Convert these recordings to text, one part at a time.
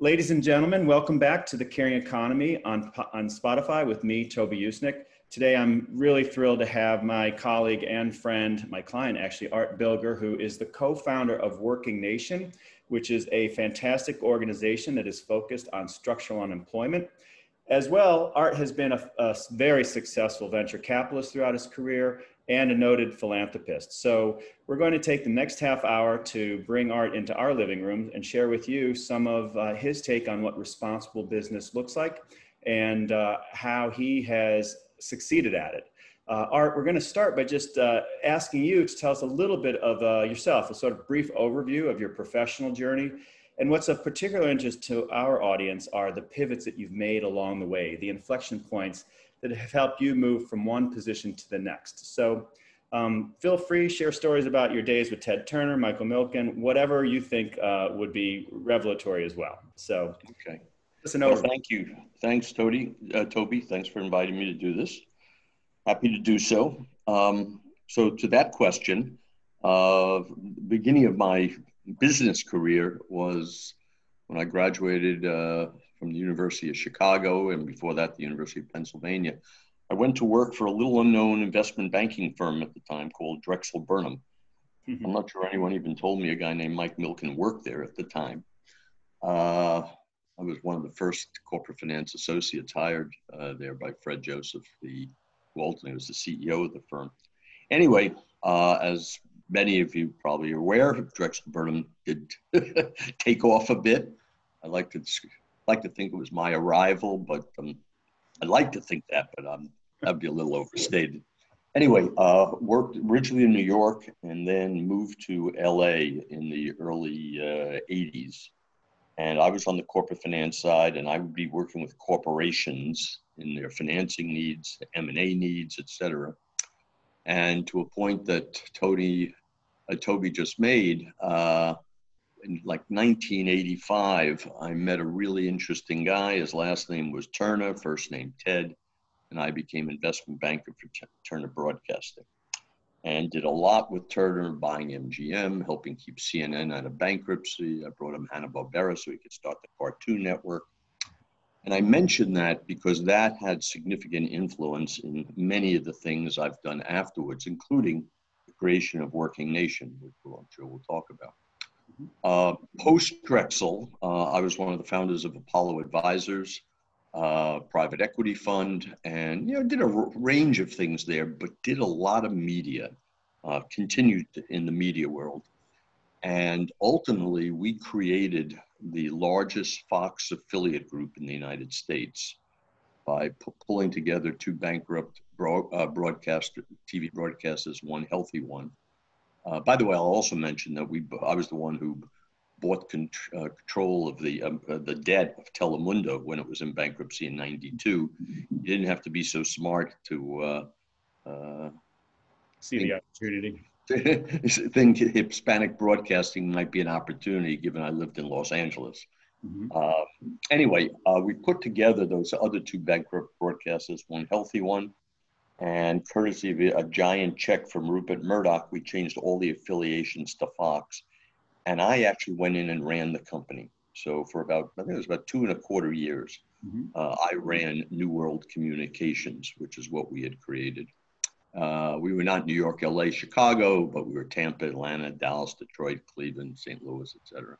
Ladies and gentlemen, welcome back to the Caring Economy on, on Spotify with me, Toby Usnik. Today, I'm really thrilled to have my colleague and friend, my client actually, Art Bilger, who is the co-founder of Working Nation, which is a fantastic organization that is focused on structural unemployment. As well, Art has been a, a very successful venture capitalist throughout his career and a noted philanthropist. So we're going to take the next half hour to bring Art into our living room and share with you some of uh, his take on what responsible business looks like and uh, how he has succeeded at it. Uh, Art, we're going to start by just uh, asking you to tell us a little bit of uh, yourself, a sort of brief overview of your professional journey. And what's of particular interest to our audience are the pivots that you've made along the way, the inflection points that have helped you move from one position to the next. So um, feel free, share stories about your days with Ted Turner, Michael Milken, whatever you think uh, would be revelatory as well. So, okay. Listen well, thank you. Thanks, Toby. Uh, Toby, thanks for inviting me to do this. Happy to do so. Um, so, to that question, uh, the beginning of my business career was when I graduated uh, from the University of Chicago, and before that, the University of Pennsylvania. I went to work for a little unknown investment banking firm at the time called Drexel Burnham. Mm-hmm. I'm not sure anyone even told me a guy named Mike Milken worked there at the time. Uh, I was one of the first corporate finance associates hired uh, there by Fred Joseph, the who ultimately was the CEO of the firm. Anyway, uh, as many of you probably are aware, Drexel Burnham did take off a bit. I like to like to think it was my arrival, but um, I'd like to think that, but um, that'd be a little overstated. Anyway, uh, worked originally in New York and then moved to LA in the early uh, 80s. And I was on the corporate finance side, and I would be working with corporations in their financing needs, M&A needs, et cetera. And to a point that Tony, uh, Toby just made, uh, in like 1985, I met a really interesting guy. His last name was Turner, first name Ted, and I became investment banker for Turner Broadcasting. And did a lot with Turner, buying MGM, helping keep CNN out of bankruptcy. I brought him Hanna-Barbera so he could start the Cartoon Network. And I mentioned that because that had significant influence in many of the things I've done afterwards, including the creation of Working Nation, which I'm sure we'll talk about. Uh, Post Drexel, uh, I was one of the founders of Apollo Advisors, uh, private equity fund, and you know did a r- range of things there, but did a lot of media, uh, continued in the media world, and ultimately we created the largest Fox affiliate group in the United States by p- pulling together two bankrupt bro- uh, broadcaster TV broadcasters, one healthy one uh, by the way, I'll also mention that we I was the one who bought con- uh, control of the um, uh, the debt of Telemundo when it was in bankruptcy in '92. You didn't have to be so smart to uh, uh, see think, the opportunity. think Hispanic broadcasting might be an opportunity, given I lived in Los Angeles. Mm-hmm. Uh, anyway, we put together those other two bankrupt broadcasters, one healthy one and courtesy of a giant check from Rupert Murdoch, we changed all the affiliations to Fox. And I actually went in and ran the company. So for about, I think it was about two and a quarter years, mm-hmm. uh, I ran New World Communications, which is what we had created. Uh, we were not New York, LA, Chicago, but we were Tampa, Atlanta, Dallas, Detroit, Cleveland, St. Louis, etc.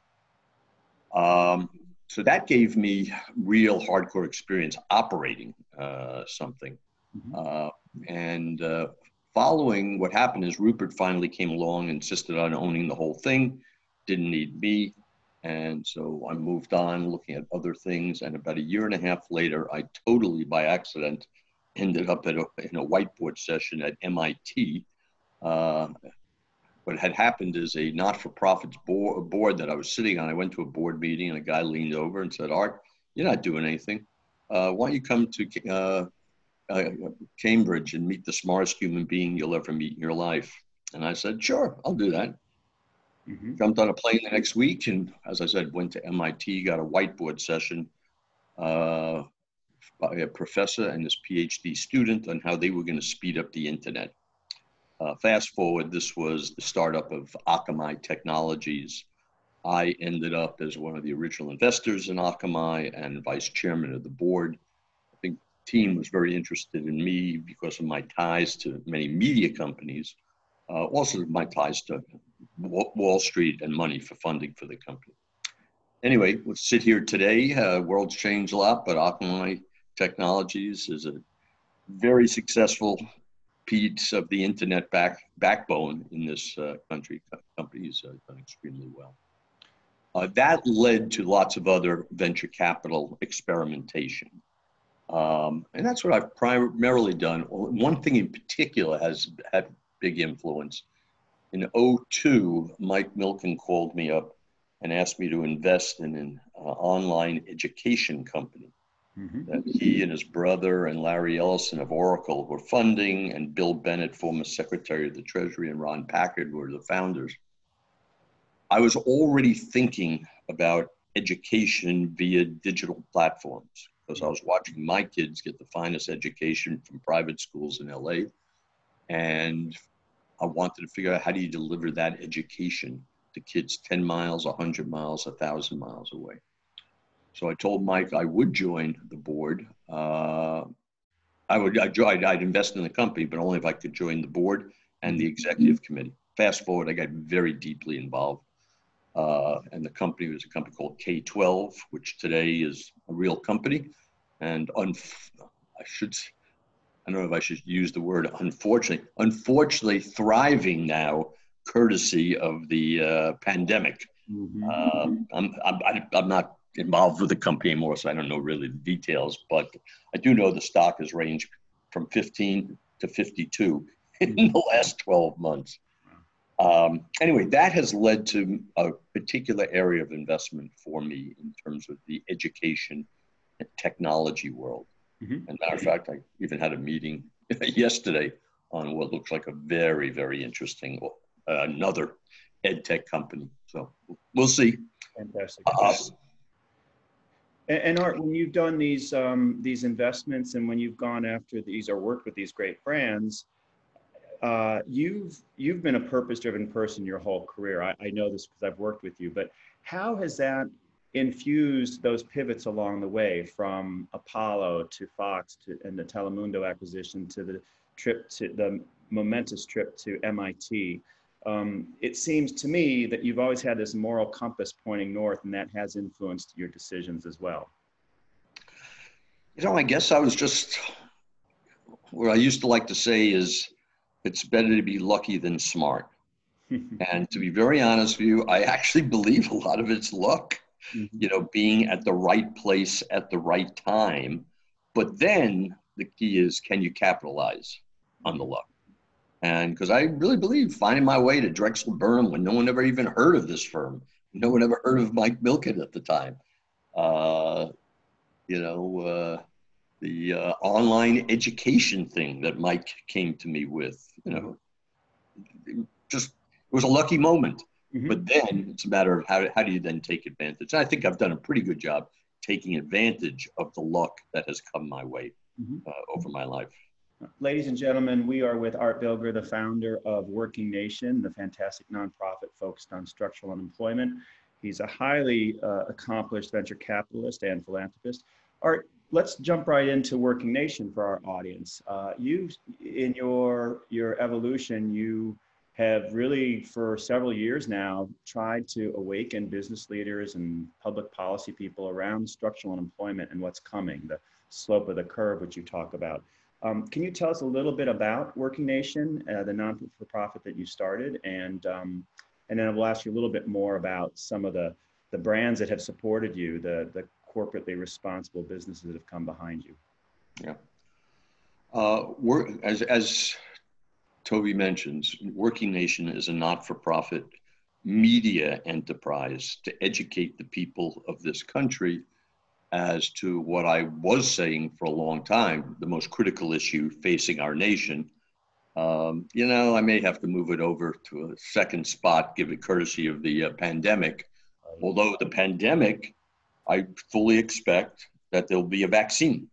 Um, so that gave me real hardcore experience operating uh, something. Mm-hmm. And uh, following what happened is Rupert finally came along, insisted on owning the whole thing, didn't need me. And so I moved on looking at other things. And about a year and a half later, I totally by accident ended up at a, in a whiteboard session at MIT. Uh, what had happened is a not-for-profits board, board, that I was sitting on. I went to a board meeting and a guy leaned over and said, "Art, you're not doing anything. Uh, why don't you come to uh, uh, Cambridge and meet the smartest human being you'll ever meet in your life. And I said, sure, I'll do that. Mm-hmm. Jumped on a plane the next week, and as I said, went to MIT, got a whiteboard session uh, by a professor and his PhD student on how they were going to speed up the internet. Uh, fast forward, this was the startup of Akamai Technologies, I ended up as one of the original investors in Akamai and vice chairman of the board. Team was very interested in me because of my ties to many media companies, uh, also my ties to Wall Street and money for funding for the company. Anyway, we'll sit here today. Uh, world's changed a lot, but Akamai Technologies is a very successful piece of the internet back, backbone in this uh, country. Companies uh, done extremely well. Uh, that led to lots of other venture capital experimentation. Um, and that's what I've primarily done. One thing in particular has had big influence. In 02, Mike Milken called me up and asked me to invest in an uh, online education company mm-hmm. that he and his brother and Larry Ellison of Oracle were funding, and Bill Bennett, former Secretary of the Treasury, and Ron Packard were the founders. I was already thinking about education via digital platforms because I was watching my kids get the finest education from private schools in LA. And I wanted to figure out how do you deliver that education to kids 10 miles, 100 miles, 1,000 miles away. So I told Mike I would join the board. Uh, I would I'd, I'd invest in the company, but only if I could join the board and the executive committee. Fast forward, I got very deeply involved. Uh, and the company was a company called K12, which today is a real company. And un- I should, I don't know if I should use the word unfortunately, unfortunately thriving now courtesy of the uh, pandemic. Mm-hmm. Uh, I'm, I'm, I'm not involved with the company anymore, so I don't know really the details, but I do know the stock has ranged from 15 to 52 in mm-hmm. the last 12 months. Um, anyway, that has led to a particular area of investment for me in terms of the education and technology world. Mm-hmm. And matter of fact, I even had a meeting yesterday on what looks like a very, very interesting uh, another ed tech company. So we'll see. Fantastic. Uh, and, and, Art, when you've done these um, these investments and when you've gone after these or worked with these great brands, uh, you've you've been a purpose-driven person your whole career. I, I know this because I've worked with you. But how has that infused those pivots along the way from Apollo to Fox to and the Telemundo acquisition to the trip to the momentous trip to MIT? Um, it seems to me that you've always had this moral compass pointing north, and that has influenced your decisions as well. You know, I guess I was just what I used to like to say is it's better to be lucky than smart. and to be very honest with you, I actually believe a lot of it's luck, mm-hmm. you know, being at the right place at the right time. But then the key is can you capitalize on the luck? And because I really believe finding my way to Drexel Burnham when no one ever even heard of this firm, no one ever heard of Mike Milken at the time. Uh, you know, uh, the uh, online education thing that Mike came to me with, you know, just it was a lucky moment. Mm-hmm. But then it's a matter of how, how do you then take advantage? And I think I've done a pretty good job taking advantage of the luck that has come my way mm-hmm. Uh, over my life. Ladies and gentlemen, we are with Art Bilger, the founder of Working Nation, the fantastic nonprofit focused on structural unemployment. He's a highly uh, accomplished venture capitalist and philanthropist. Art, let's jump right into Working Nation for our audience. Uh, you, in your your evolution, you have really for several years now tried to awaken business leaders and public policy people around structural unemployment and what's coming, the slope of the curve, which you talk about. Um, can you tell us a little bit about Working Nation, uh, the non-for-profit that you started, and um, and then I will ask you a little bit more about some of the the brands that have supported you, the the corporately responsible businesses that have come behind you. Yeah. Uh, we're, as as Toby mentions, Working Nation is a not-for-profit media enterprise to educate the people of this country as to what I was saying for a long time, the most critical issue facing our nation. Um, you know, I may have to move it over to a second spot, give it courtesy of the uh, pandemic. Although the pandemic, I fully expect that there'll be a vaccine.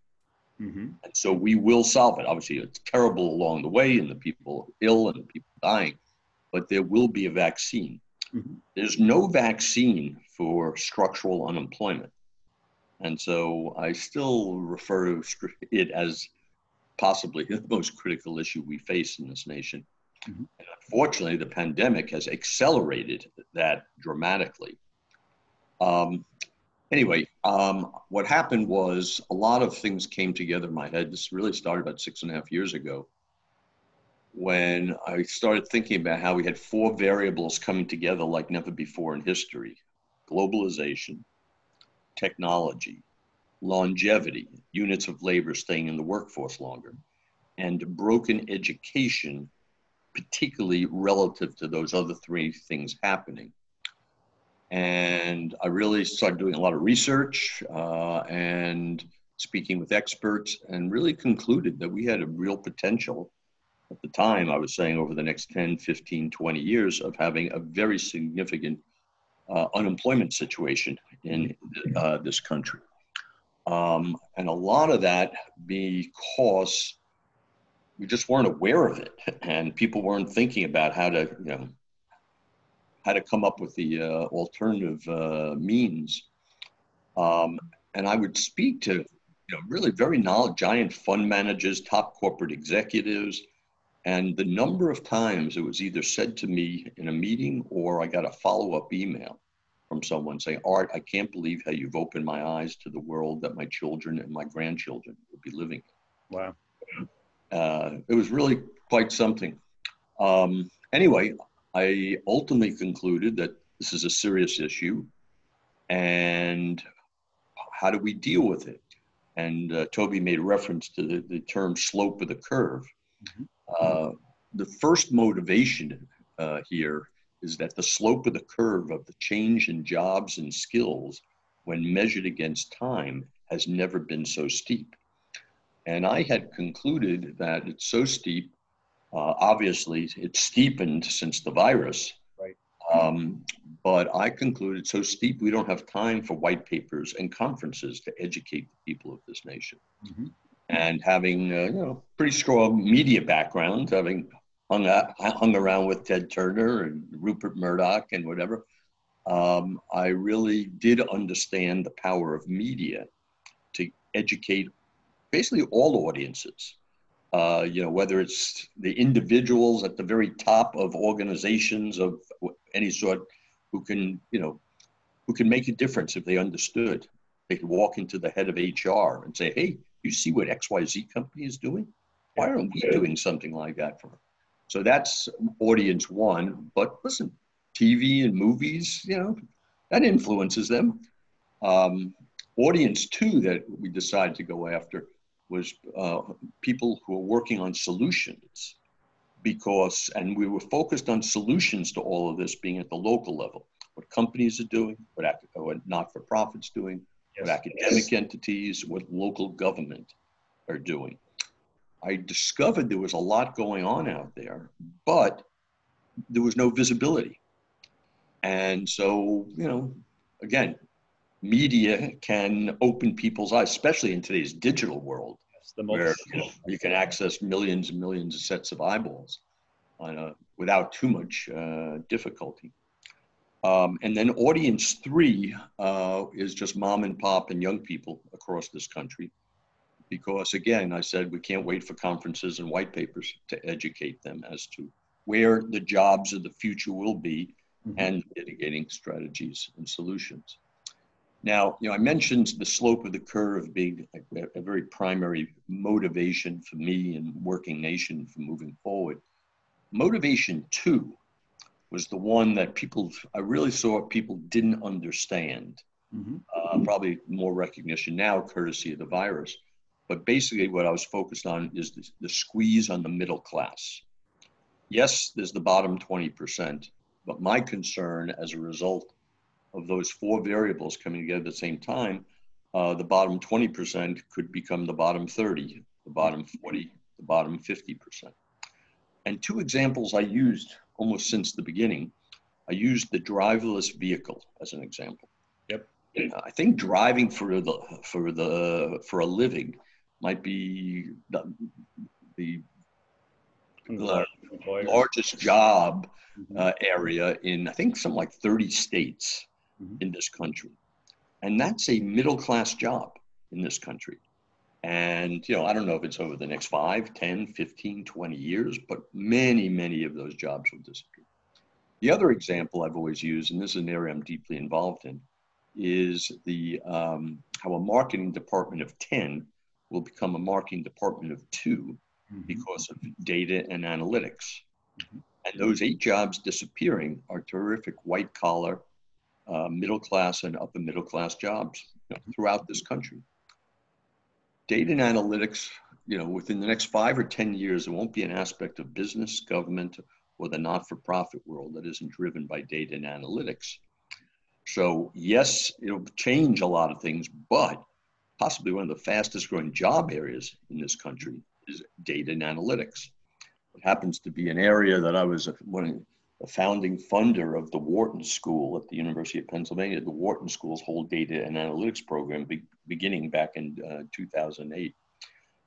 Mm-hmm. And so we will solve it. Obviously, it's terrible along the way, and the people ill and the people dying, but there will be a vaccine. Mm-hmm. There's no vaccine for structural unemployment. And so I still refer to it as possibly the most critical issue we face in this nation. Mm-hmm. And unfortunately, the pandemic has accelerated that dramatically. Um, anyway, um, what happened was a lot of things came together in my head. This really started about six and a half years ago when I started thinking about how we had four variables coming together like never before in history globalization, technology, longevity, units of labor staying in the workforce longer, and broken education, particularly relative to those other three things happening. And I really started doing a lot of research uh, and speaking with experts, and really concluded that we had a real potential at the time. I was saying over the next 10, 15, 20 years of having a very significant uh, unemployment situation in uh, this country. Um, and a lot of that because we just weren't aware of it and people weren't thinking about how to, you know, how to come up with the uh, alternative uh, means. Um, and I would speak to, you know, really very knowledge, giant fund managers, top corporate executives, and the number of times it was either said to me in a meeting or I got a follow up email from someone saying, Art, I can't believe how you've opened my eyes to the world that my children and my grandchildren will be living in. Wow. Uh, it was really quite something. Um, anyway, I ultimately concluded that this is a serious issue and how do we deal with it? And uh, Toby made reference to the, the term slope of the curve. Mm-hmm. Uh, the first motivation uh, here is that the slope of the curve of the change in jobs and skills when measured against time has never been so steep. And I had concluded that it's so steep, uh, obviously it's steepened since the virus. Right. Um, but I concluded so steep we don't have time for white papers and conferences to educate the people of this nation. Mm-hmm. And having uh, you know pretty strong media background, having hung out, hung around with Ted Turner and Rupert Murdoch and whatever, um, I really did understand the power of media to educate basically all audiences. Uh, you know, whether it's the individuals at the very top of organizations of any sort who can, you know, who can make a difference if they understood. They could walk into the head of HR and say, hey, you see what XYZ company is doing? Why aren't we doing something like that for them? So that's audience one. But listen, TV and movies, you know, that influences them. Um, audience two that we decided to go after was uh, people who are working on solutions because, and we were focused on solutions to all of this being at the local level. What companies are doing, what, what not for profits doing, yes. what academic yes. entities, what local government are doing. I discovered there was a lot going on out there, but there was no visibility. And so, you know, again, media can open people's eyes, especially in today's digital world, where you, know, you, can access millions and millions of sets of eyeballs a, without too much uh, difficulty. Um, and then audience three uh, is just mom and pop and young people across this country because again, I said we can't wait for conferences and white papers to educate them as to where the jobs of the future will be mm-hmm. and mitigating strategies and solutions. Now, you know, I mentioned the slope of the curve being a, a very primary motivation for me and working nation for moving forward. Motivation two was the one that people, I really saw people didn't understand. Mm-hmm. Uh, probably more recognition now, courtesy of the virus. But basically, what I was focused on is the, the squeeze on the middle class. Yes, there's the bottom 20%, but my concern as a result of those four variables coming together at the same time, uh, the bottom 20% could become the bottom 30, the bottom 40, the bottom 50%. And two examples I used almost since the beginning, I used the driverless vehicle as an example. Yep. I think driving for the for the for a living might be the, the largest job mm-hmm. uh, area in I think some like 30 states mm-hmm. in this country, and that's a middle class job in this country. And, you know, I don't know if it's over the next 5, 10, 15, 20 years, but many, many of those jobs will disappear. The other example I've always used, and this is an area I'm deeply involved in, is the um, how a marketing department of 10 will become a marketing department of 2 mm-hmm. because of data and analytics. Mm-hmm. And those eight jobs disappearing are terrific white collar, uh, middle class, and upper middle class jobs you know, throughout this country data and analytics, you know, within the next five or 10 years, there won't be an aspect of business, government, or the not for profit world that isn't driven by data and analytics. So, yes, it'll change a lot of things, but possibly one of the fastest growing job areas in this country is data and analytics. It happens to be an area that I was one a founding funder of the Wharton School at the University of Pennsylvania. The Wharton School's whole data and analytics program be, beginning back in uh, 2008.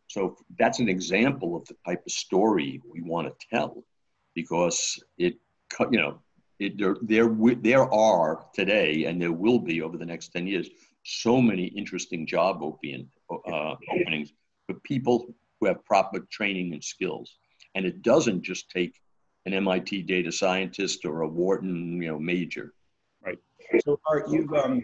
So that's an example of the type of story we want to tell because it, you know, it, there, there, there are today and there will be over the next 10 years so many interesting job open, uh, openings for people who have proper training and skills. And it doesn't just take an MIT data scientist or a Wharton, you know, major. Right. So Art, you've, um,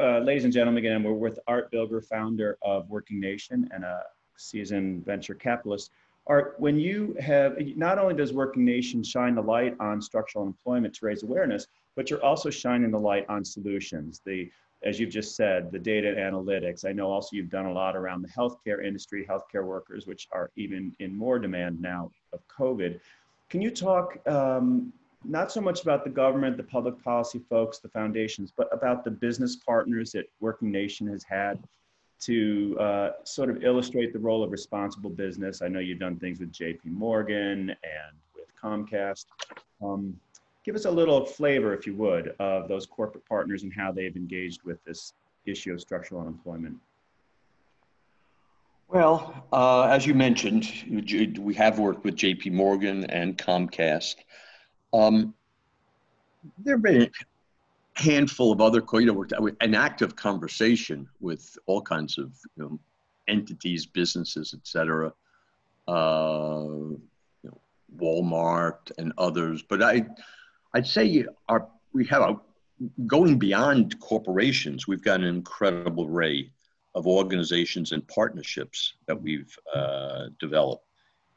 uh, ladies and gentlemen, again, we're with Art Bilger, founder of Working Nation and a seasoned venture capitalist. Art, when you have, not only does Working Nation shine the light on structural employment to raise awareness, but you're also shining the light on solutions. The, as you've just said, the data analytics. I know also you've done a lot around the healthcare industry, healthcare workers, which are even in more demand now of COVID. Can you talk um, not so much about the government, the public policy folks, the foundations, but about the business partners that Working Nation has had to uh, sort of illustrate the role of responsible business? I know you've done things with JP Morgan and with Comcast. Um, give us a little flavor, if you would, of those corporate partners and how they've engaged with this issue of structural unemployment. Well, uh, as you mentioned, we have worked with JP Morgan and Comcast. Um, there have been a handful of other, you know, an active conversation with all kinds of you know, entities, businesses, et cetera, uh, you know, Walmart and others. But I, I'd say our, we have a, going beyond corporations, we've got an incredible array of organizations and partnerships that we've uh, developed.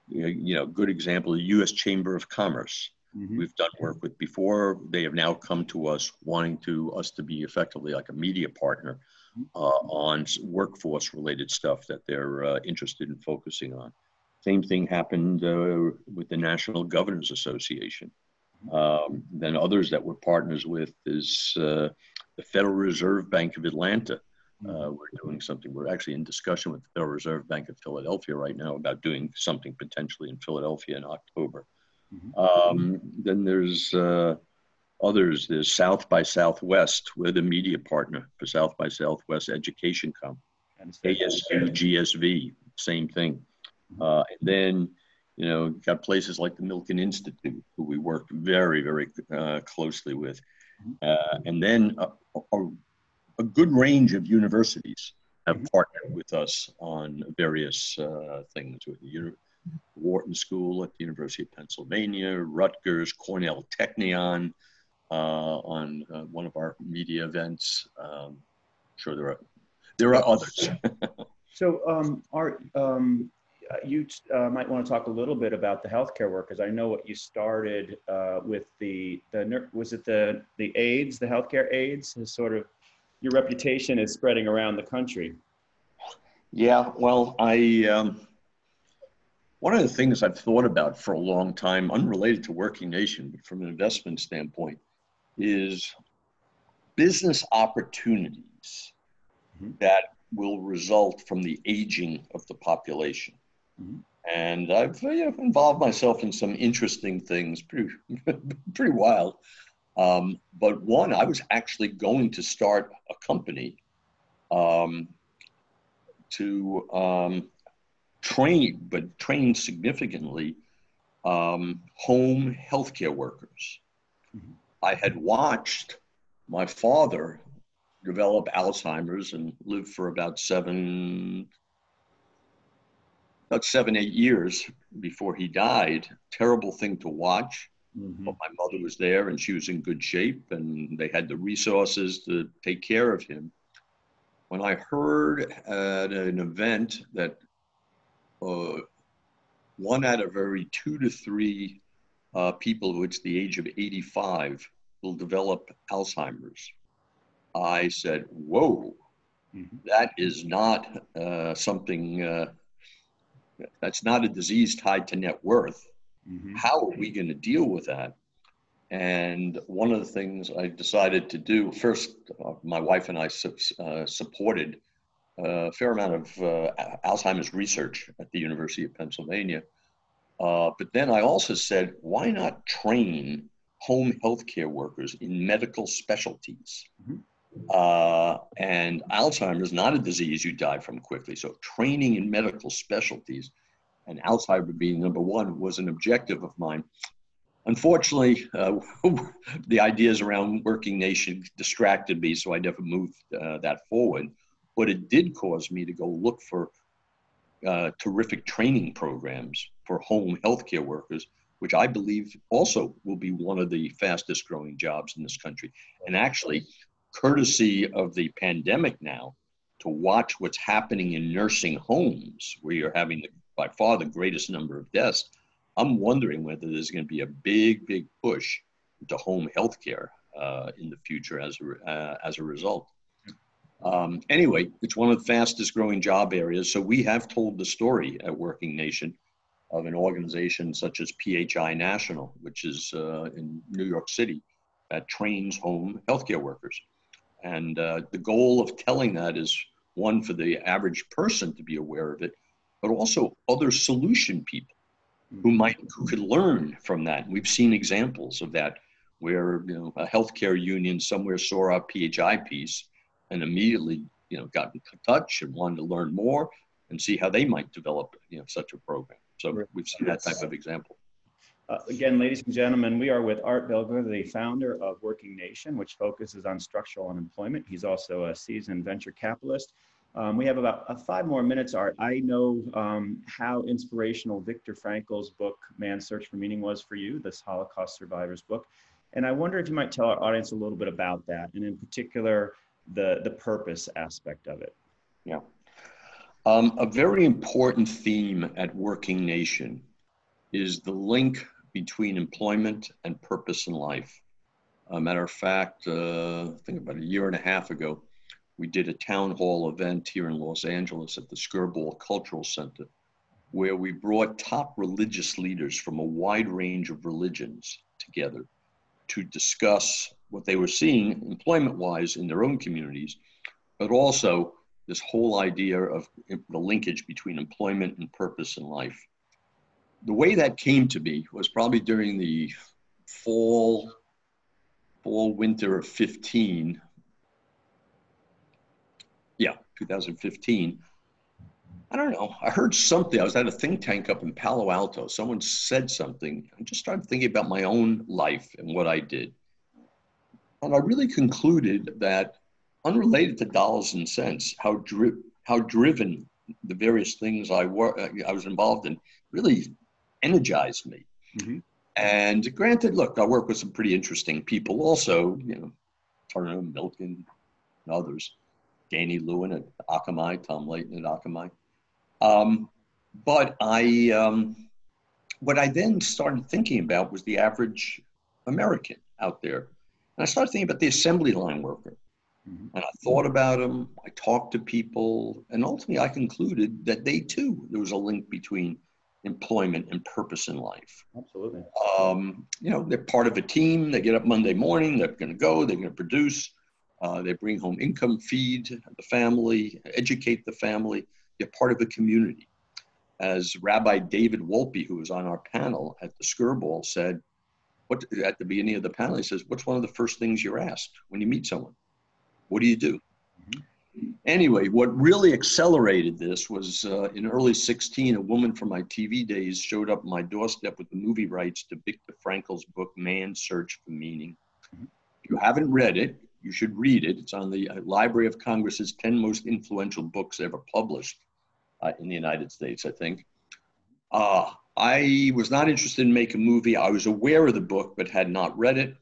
You know, you know, good example, the U.S. Chamber of Commerce. Mm-hmm. We've done work with before. They have now come to us wanting to us to be effectively like a media partner uh, on workforce related stuff that they're uh, interested in focusing on. Same thing happened uh, with the National Governors Association. Um, then others that we're partners with is uh, the Federal Reserve Bank of Atlanta. Uh, mm-hmm. we're doing something. We're actually in discussion with the Federal Reserve Bank of Philadelphia right now about doing something potentially in Philadelphia in October. Mm-hmm. Um, then there's uh, others. There's South by Southwest. We're the media partner for South by Southwest Education Com. ASU, GSV, same thing. Mm-hmm. Uh, and then, you know, got places like the Milken Institute, who we work very, very uh, closely with. Mm-hmm. Uh, and then a, good range of universities have mm-hmm. partnered with us on various uh, things with the Wharton School at the University of Pennsylvania, Rutgers, Cornell Technion uh, on uh, one of our media events. Um, sure, there are there are others. so, um, Art, um, you uh, might want to talk a little bit about the healthcare workers. I know what you started uh, with the the was it the the aides, the healthcare aides, has sort of your reputation is spreading around the country. Yeah, well, I um, one of the things I've thought about for a long time, unrelated to Working Nation, but from an investment standpoint, is business opportunities mm-hmm. that will result from the aging of the population. Mm-hmm. And I've you know, involved myself in some interesting things, pretty, pretty wild. Um, but one, I was actually going to start a company um, to um, train, but train significantly um, home healthcare workers. Mm-hmm. I had watched my father develop Alzheimer's and lived for about seven, about seven, eight years before he died. Terrible thing to watch. Mm-hmm. But my mother was there and she was in good shape and they had the resources to take care of him. When I heard at an event that uh, one out of every two to three uh, people who it's the age of 85 will develop Alzheimer's. I said, whoa, mm-hmm. that is not uh, something, uh, that's not a disease tied to net worth. Mm-hmm. How are we going to deal with that? And one of the things I decided to do first, uh, my wife and I uh, supported a fair amount of uh, Alzheimer's research at the University of Pennsylvania. Uh, but then I also said, why not train home healthcare workers in medical specialties? Mm-hmm. Uh, and Alzheimer's is not a disease you die from quickly. So training in medical specialties and Alzheimer being number one was an objective of mine. Unfortunately, uh, the ideas around working nation distracted me, so I never moved uh, that forward. But it did cause me to go look for uh, terrific training programs for home healthcare workers, which I believe also will be one of the fastest growing jobs in this country. And actually, courtesy of the pandemic now, to watch what's happening in nursing homes, where you're having the by far the greatest number of deaths. I'm wondering whether there's going to be a big, big push to home health care uh, in the future as a, uh, as a result. Um, anyway, it's one of the fastest growing job areas. So we have told the story at Working Nation of an organization such as PHI National, which is uh, in New York City, that trains home healthcare workers. And uh, the goal of telling that is one for the average person to be aware of it, but also other solution people who hmm. might who could learn from that. We've seen examples of that where you know a healthcare union somewhere saw our PHI piece and immediately you know got in touch and wanted to learn more and see how they might develop you know such a program. So we've seen that type of example. Uh, again, ladies and gentlemen, we are with Art Bilger, the founder of Working Nation, which focuses on structural unemployment. He's also a seasoned venture capitalist um, we have about uh, five more minutes, Art. I know um, how inspirational Viktor Frankl's book, Man's Search for Meaning, was for you, this Holocaust survivor's book. And I wonder if you might tell our audience a little bit about that, and in particular, the, the purpose aspect of it. Yeah. Um, a very important theme at Working Nation is the link between employment and purpose in life. A matter of fact, uh, I think about a year and a half ago, we did a town hall event here in Los Angeles at the Skirball Cultural Center, where we brought top religious leaders from a wide range of religions together to discuss what they were seeing employment wise in their own communities, but also this whole idea of the linkage between employment and purpose in life. The way that came to be was probably during the fall, fall, winter of 15 2015. I don't know. I heard something. I was at a think tank up in Palo Alto. Someone said something. I just started thinking about my own life and what I did. And I really concluded that, unrelated to dollars and cents, how, dri- how driven the various things I, wor- I was involved in really energized me. Mm-hmm. And granted, look, I work with some pretty interesting people also, you know, Turner, Milken, and others. Danny Lewin at Akamai, Tom Leighton at Akamai. Um, but I, um, what I then started thinking about was the average American out there. And I started thinking about the assembly line worker. Mm-hmm. And I thought about them, I talked to people, and ultimately I concluded that they too, there was a link between employment and purpose in life. Absolutely. Um, you know, they're part of a team. They get up Monday morning, they're going to go, they're going to produce. Uh, they bring home income, feed the family, educate the family. They're part of the community. As Rabbi David Wolpe, who was on our panel at the Skirball, said, what, at the beginning of the panel, he says, What's one of the first things you're asked when you meet someone? What do you do? Mm-hmm. Anyway, what really accelerated this was uh, in early 16, a woman from my TV days showed up my doorstep with the movie rights to Viktor Frankl's book, Man's Search for Meaning. If you haven't read it, you should read it. It's on the uh, Library of Congress's 10 most influential books ever published uh, in the United States, I think. Uh, I was not interested in making a movie. I was aware of the book, but had not read it.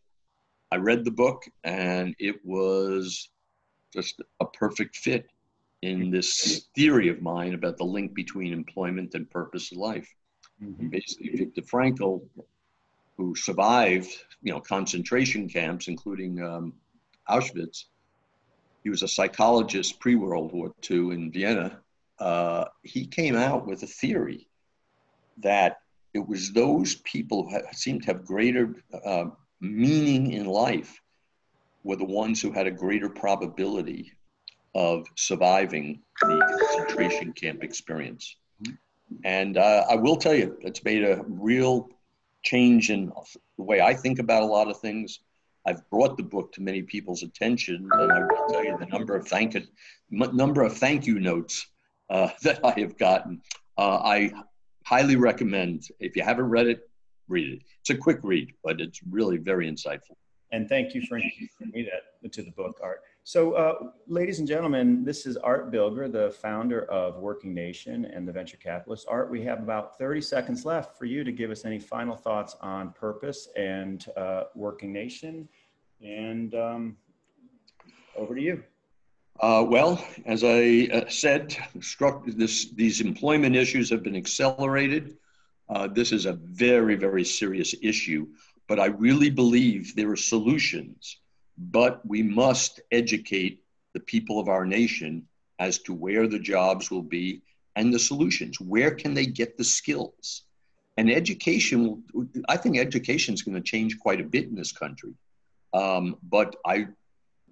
I read the book, and it was just a perfect fit in this theory of mine about the link between employment and purpose in life. Mm-hmm. Basically, Viktor Frankl, who survived, you know, concentration camps, including um, Auschwitz, he was a psychologist pre-World War II in Vienna. Uh, he came out with a theory that it was those people who seemed to have greater uh, meaning in life were the ones who had a greater probability of surviving the concentration camp experience. And uh, I will tell you, it's made a real change in the way I think about a lot of things. I've brought the book to many people's attention, and I will tell you the number of thank you, number of thank you notes uh, that I have gotten. Uh, I highly recommend. If you haven't read it, read it. It's a quick read, but it's really very insightful. And thank you for introducing me that, to the book, Art. So, uh, ladies and gentlemen, this is Art Bilger, the founder of Working Nation and the venture capitalist. Art, we have about 30 seconds left for you to give us any final thoughts on purpose and uh, Working Nation. And um, over to you. Uh, well, as I uh, said, this, these employment issues have been accelerated. Uh, this is a very, very serious issue. But I really believe there are solutions, but we must educate the people of our nation as to where the jobs will be and the solutions. Where can they get the skills? And education, I think education is going to change quite a bit in this country. Um, but I,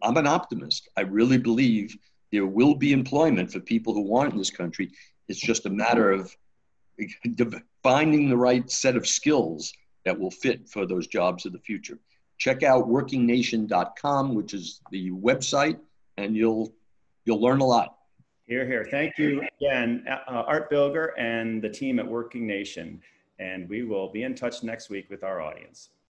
I'm an optimist. I really believe there will be employment for people who want it in this country. It's just a matter of finding the right set of skills that will fit for those jobs of the future. Check out workingnation.com, which is the website, and you'll you'll learn a lot. Here, here. Thank you again, uh, Art Bilger and the team at Working Nation. And we will be in touch next week with our audience.